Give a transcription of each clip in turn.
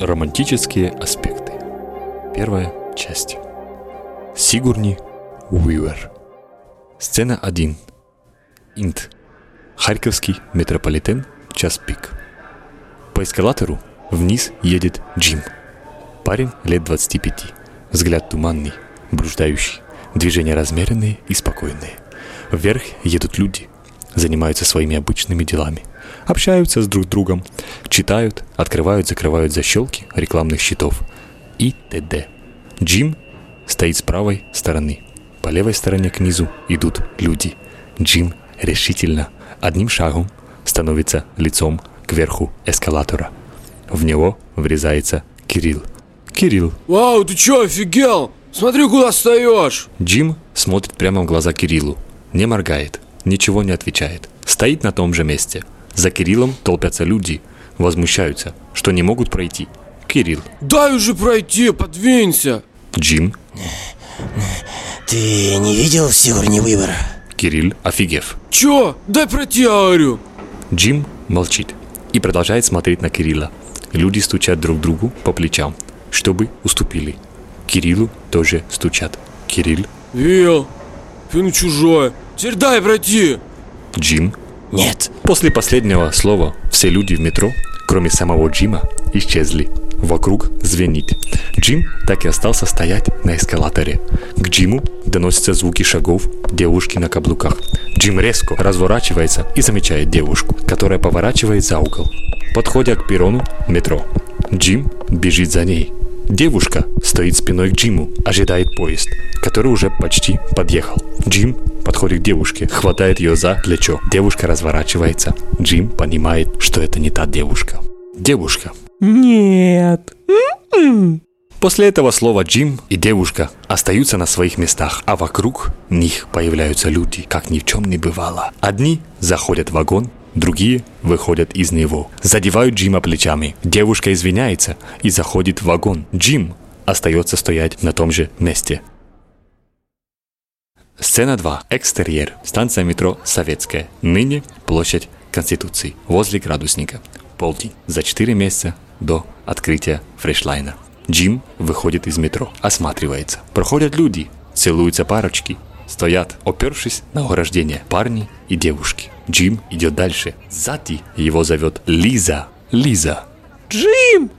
Романтические аспекты. Первая часть. Сигурни Уивер. Сцена 1. Инт. Харьковский метрополитен, час пик. По эскалатору вниз едет Джим. Парень лет 25. Взгляд туманный, блуждающий. Движения размеренные и спокойные. Вверх едут люди. Занимаются своими обычными делами. Общаются с друг другом. Читают, открывают, закрывают защелки рекламных щитов. И т.д. Джим стоит с правой стороны. По левой стороне к низу идут люди. Джим решительно, одним шагом, становится лицом кверху эскалатора. В него врезается Кирилл. Кирилл. Вау, ты чё, офигел? Смотри, куда встаешь! Джим смотрит прямо в глаза Кириллу. Не моргает, ничего не отвечает. Стоит на том же месте. За Кириллом толпятся люди. Возмущаются, что не могут пройти. Кирилл. Дай уже пройти, подвинься! Джим. Ты не видел Сигурни Уивера? Кирилл, офигев. Чё? Дай пройти, я говорю! Джим молчит и продолжает смотреть на Кирилла. Люди стучат друг другу по плечам, чтобы уступили. Кириллу тоже стучат. Кирилл, Вил, ты ну чужой. Теперь дай пройти! Джим. Нет. После последнего слова все люди в метро, кроме самого Джима, исчезли. Вокруг звенит. Джим так и остался стоять на эскалаторе. К Джиму доносятся звуки шагов девушки на каблуках. Джим резко разворачивается и замечает девушку, которая поворачивает за угол. Подходя к перрону метро, Джим бежит за ней. Девушка стоит спиной к Джиму, ожидает поезд, который уже почти подъехал. Джим подходит к девушке, хватает ее за плечо. Девушка разворачивается. Джим понимает, что это не та девушка. Девушка. Нет. После этого слова Джим и девушка остаются на своих местах, а вокруг них появляются люди, как ни в чем не бывало. Одни заходят в вагон, другие выходят из него. Задевают Джима плечами. Девушка извиняется и заходит в вагон. Джим остается стоять на том же месте. Сцена 2. Экстерьер. Станция метро Советская. Ныне площадь Конституции. Возле градусника. Полдень. За 4 месяца до открытия фрешлайна. Джим выходит из метро, осматривается. Проходят люди, целуются парочки, стоят, опершись на ограждение, парни и девушки. Джим идет дальше. Сзади его зовет Лиза. Лиза. Джим!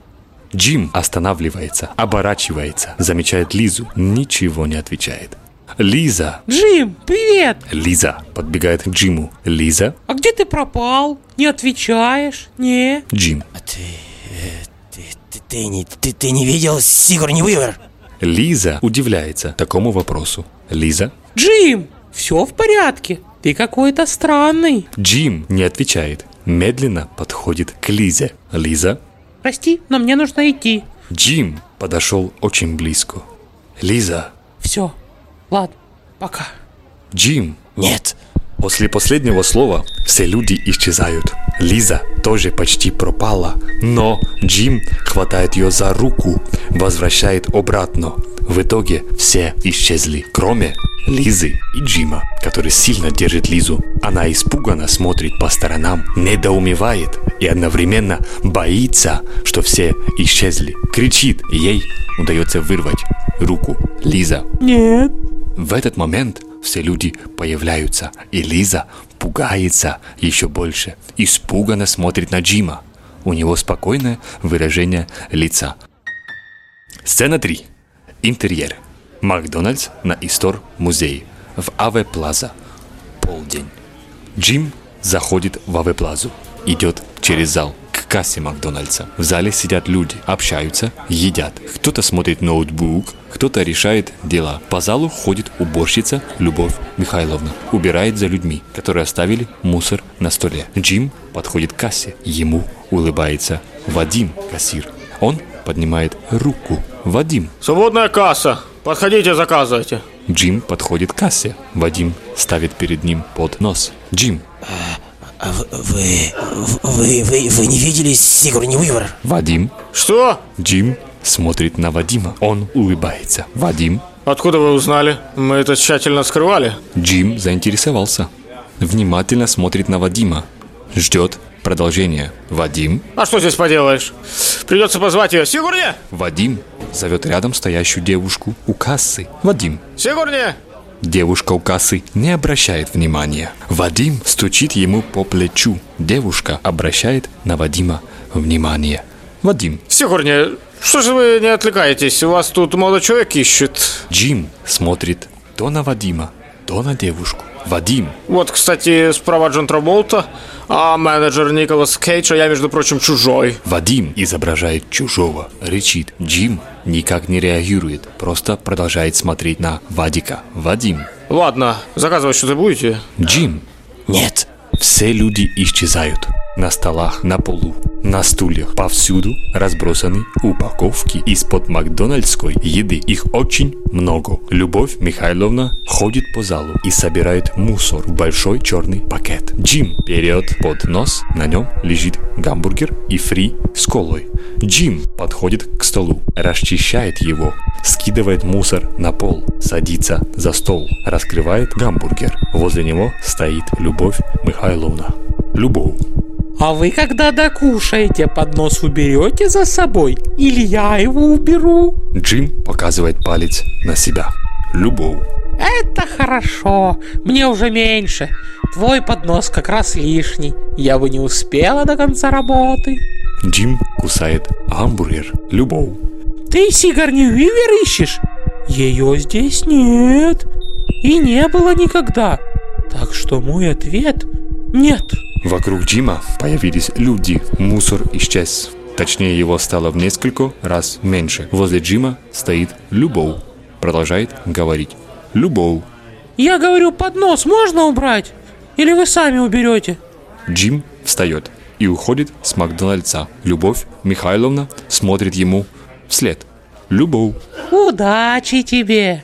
Джим останавливается, оборачивается, замечает Лизу, ничего не отвечает. Лиза. Джим, привет! Лиза подбегает к Джиму. Лиза. А где ты пропал? Не отвечаешь? Не? Джим. А ты, э, ты, ты, ты не, ты, ты не видел Сигурни Уивер? Лиза удивляется такому вопросу. Лиза. Джим, все в порядке. Ты какой-то странный. Джим не отвечает. Медленно подходит к Лизе. Лиза. Прости, но мне нужно идти. Джим подошел очень близко. Лиза. Все. Ладно, пока. Джим. Нет. После последнего слова все люди исчезают. Лиза тоже почти пропала, но Джим хватает ее за руку, возвращает обратно. В итоге все исчезли, кроме Лизы и Джима, который сильно держит Лизу. Она испуганно смотрит по сторонам, недоумевает и одновременно боится, что все исчезли. Кричит, ей удается вырвать руку. Лиза. Нет. В этот момент все люди появляются, и Лиза пугается еще больше. Испуганно смотрит на Джима. У него спокойное выражение лица. Сцена 3. Интерьер. Макдональдс на Истор музее. В Аве Плаза. Полдень. Джим заходит в Аве Плазу. Идет через зал к кассе Макдональдса. В зале сидят люди, общаются, едят. Кто-то смотрит ноутбук, кто-то решает дела. По залу ходит уборщица Любовь Михайловна. Убирает за людьми, которые оставили мусор на столе. Джим подходит к кассе. Ему улыбается Вадим, кассир. Он поднимает руку. Вадим. Свободная касса. Подходите, заказывайте. Джим подходит к кассе. Вадим ставит перед ним под нос. Джим. А вы, вы, вы, вы, вы не видели Сигурни Уивер? Вадим. Что? Джим смотрит на Вадима. Он улыбается. Вадим. Откуда вы узнали? Мы это тщательно скрывали. Джим заинтересовался. Внимательно смотрит на Вадима. Ждет Продолжение. Вадим. А что здесь поделаешь? Придется позвать ее. Сигурни! Вадим зовет рядом стоящую девушку у кассы. Вадим. Сигурни! Девушка у кассы не обращает внимания. Вадим стучит ему по плечу. Девушка обращает на Вадима внимание. Вадим. Сигурни, что же вы не отвлекаетесь? У вас тут молодой человек ищет. Джим смотрит то на Вадима, то на девушку. Вадим. Вот, кстати, справа Джон Траволта, а менеджер Николас Кейдж, а я, между прочим, чужой. Вадим изображает чужого, рычит. Джим никак не реагирует, просто продолжает смотреть на Вадика. Вадим. Ладно, заказывать что-то будете? Джим. Нет. Все люди исчезают. На столах, на полу, на стульях. Повсюду разбросаны упаковки из-под макдональдской еды. Их очень много. Любовь Михайловна ходит по залу и собирает мусор в большой черный пакет. Джим берет под нос, на нем лежит гамбургер и фри с колой. Джим подходит к столу, расчищает его, скидывает мусор на пол, садится за стол, раскрывает гамбургер. Возле него стоит Любовь Михайловна. Любовь. А вы когда докушаете, поднос уберете за собой? Или я его уберу? Джим показывает палец на себя. Любовь. Это хорошо, мне уже меньше. Твой поднос как раз лишний. Я бы не успела до конца работы. Джим кусает гамбургер. Любовь. Ты Сигарни Вивер ищешь? Ее здесь нет. И не было никогда. Так что мой ответ – нет. Вокруг Джима появились люди. Мусор исчез. Точнее, его стало в несколько раз меньше. Возле Джима стоит Любовь. Продолжает говорить. Любовь. Я говорю, поднос можно убрать? Или вы сами уберете? Джим встает и уходит с Макдональдса. Любовь Михайловна смотрит ему вслед. Любовь. Удачи тебе!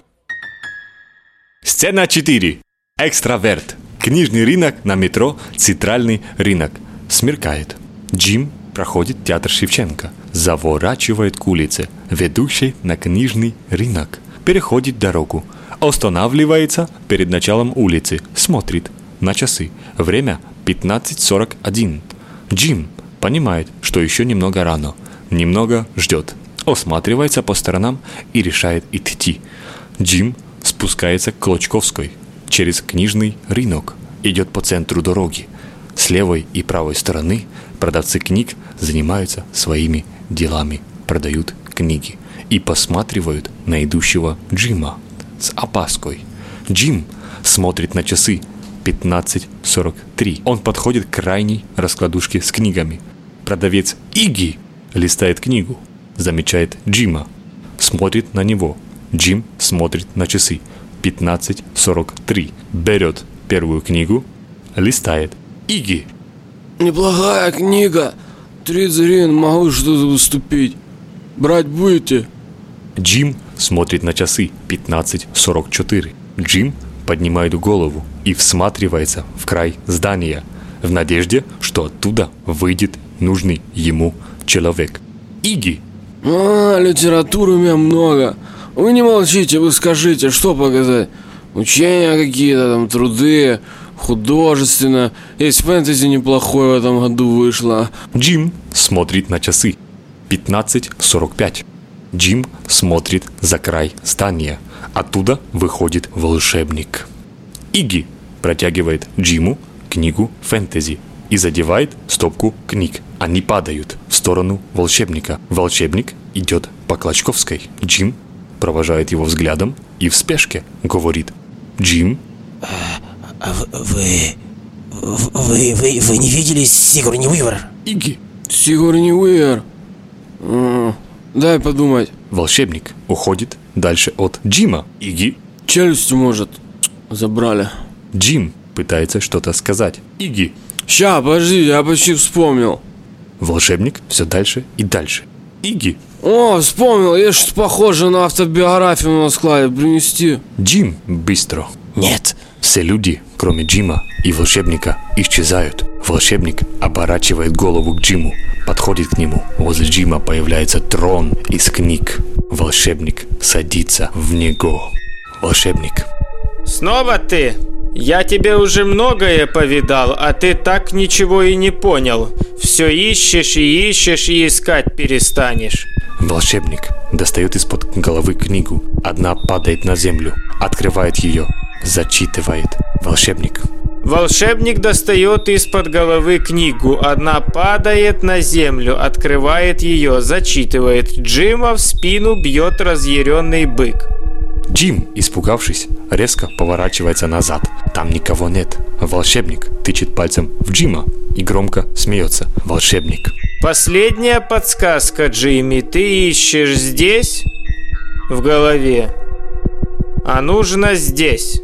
Сцена 4. Экстраверт. Книжный рынок на метро «Центральный рынок». Смеркает. Джим проходит театр Шевченко. Заворачивает к улице, ведущей на книжный рынок. Переходит дорогу. Останавливается перед началом улицы. Смотрит на часы. Время 15.41. Джим понимает, что еще немного рано. Немного ждет. Осматривается по сторонам и решает идти. Джим спускается к Клочковской через книжный рынок. Идет по центру дороги. С левой и правой стороны продавцы книг занимаются своими делами, продают книги и посматривают на идущего Джима с опаской. Джим смотрит на часы 15.43. Он подходит к крайней раскладушке с книгами. Продавец Иги листает книгу, замечает Джима, смотрит на него. Джим смотрит на часы 15.43. Берет первую книгу, листает. Иги. Неплохая книга. 30 гривен могу что-то выступить. Брать будете? Джим смотрит на часы 15.44. Джим поднимает голову и всматривается в край здания в надежде, что оттуда выйдет нужный ему человек. Иги. А, литературы у меня много. Вы не молчите, вы скажите, что показать? Учения какие-то там, труды, художественно. Есть фэнтези неплохое в этом году вышло. Джим смотрит на часы. 15.45. Джим смотрит за край здания. Оттуда выходит волшебник. Иги протягивает Джиму книгу фэнтези и задевает стопку книг. Они падают в сторону волшебника. Волшебник идет по Клочковской. Джим провожает его взглядом и в спешке говорит «Джим, А вы... Вы, вы, вы не видели Сигурни Уивер? Иги». Сигурни Уивер. Дай подумать. Волшебник уходит дальше от Джима. Иги. Челюстью, может, забрали. Джим пытается что-то сказать. Иги. Ща, подожди, я почти вспомнил. Волшебник все дальше и дальше. Иги. О, вспомнил, есть что-то похоже на автобиографию на складе. Принести. Джим быстро. Нет. Все люди, кроме Джима и волшебника, исчезают. Волшебник оборачивает голову к Джиму, подходит к нему. Возле Джима появляется трон из книг. Волшебник садится в него. Волшебник. Снова ты? Я тебе уже многое повидал, а ты так ничего и не понял. Все ищешь и ищешь и искать перестанешь. Волшебник достает из-под головы книгу. Одна падает на землю, открывает ее, зачитывает. Волшебник. Волшебник достает из-под головы книгу. Одна падает на землю, открывает ее, зачитывает. Джима в спину бьет разъяренный бык. Джим, испугавшись, резко поворачивается назад. Там никого нет. Волшебник тычет пальцем в Джима и громко смеется. Волшебник. Последняя подсказка, Джимми. Ты ищешь здесь, в голове, а нужно здесь,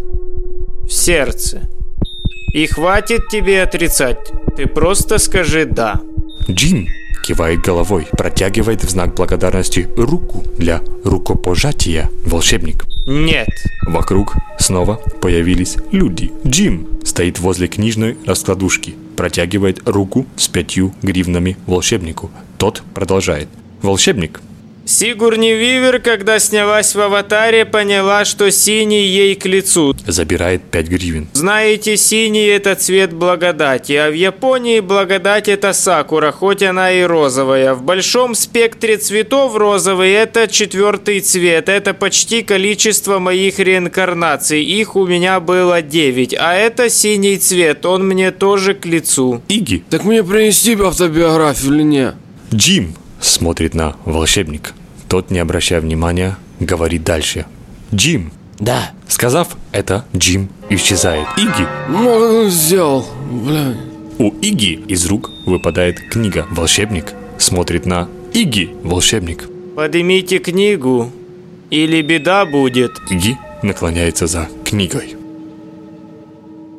в сердце. И хватит тебе отрицать. Ты просто скажи «да». Джим кивает головой, протягивает в знак благодарности руку для рукопожатия. Волшебник. Нет. Вокруг снова появились люди. Джим стоит возле книжной раскладушки, протягивает руку с пятью гривнами волшебнику. Тот продолжает. Волшебник. Сигурни Вивер, когда снялась в «Аватаре», поняла, что синий ей к лицу. Забирает 5 гривен. Знаете, синий – это цвет благодати, а в Японии благодать – это сакура, хоть она и розовая. В большом спектре цветов розовый – это четвертый цвет, это почти количество моих реинкарнаций, их у меня было 9, а это синий цвет, он мне тоже к лицу. Иги. Так мне принести автобиографию или не? Джим смотрит на волшебника. Тот, не обращая внимания, говорит дальше. Джим. Да. Сказав это, Джим исчезает. Иги. Ну, сделал, бля. У Иги из рук выпадает книга. Волшебник смотрит на Иги. Волшебник. Поднимите книгу, или беда будет. Иги наклоняется за книгой.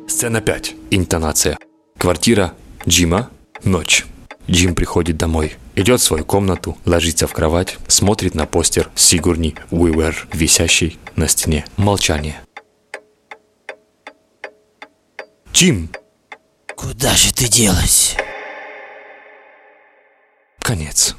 Сцена 5. Интонация. Квартира Джима. Ночь. Джим приходит домой, идет в свою комнату, ложится в кровать, смотрит на постер Сигурни Уивер, висящий на стене. Молчание. Джим. Куда же ты делась? Конец.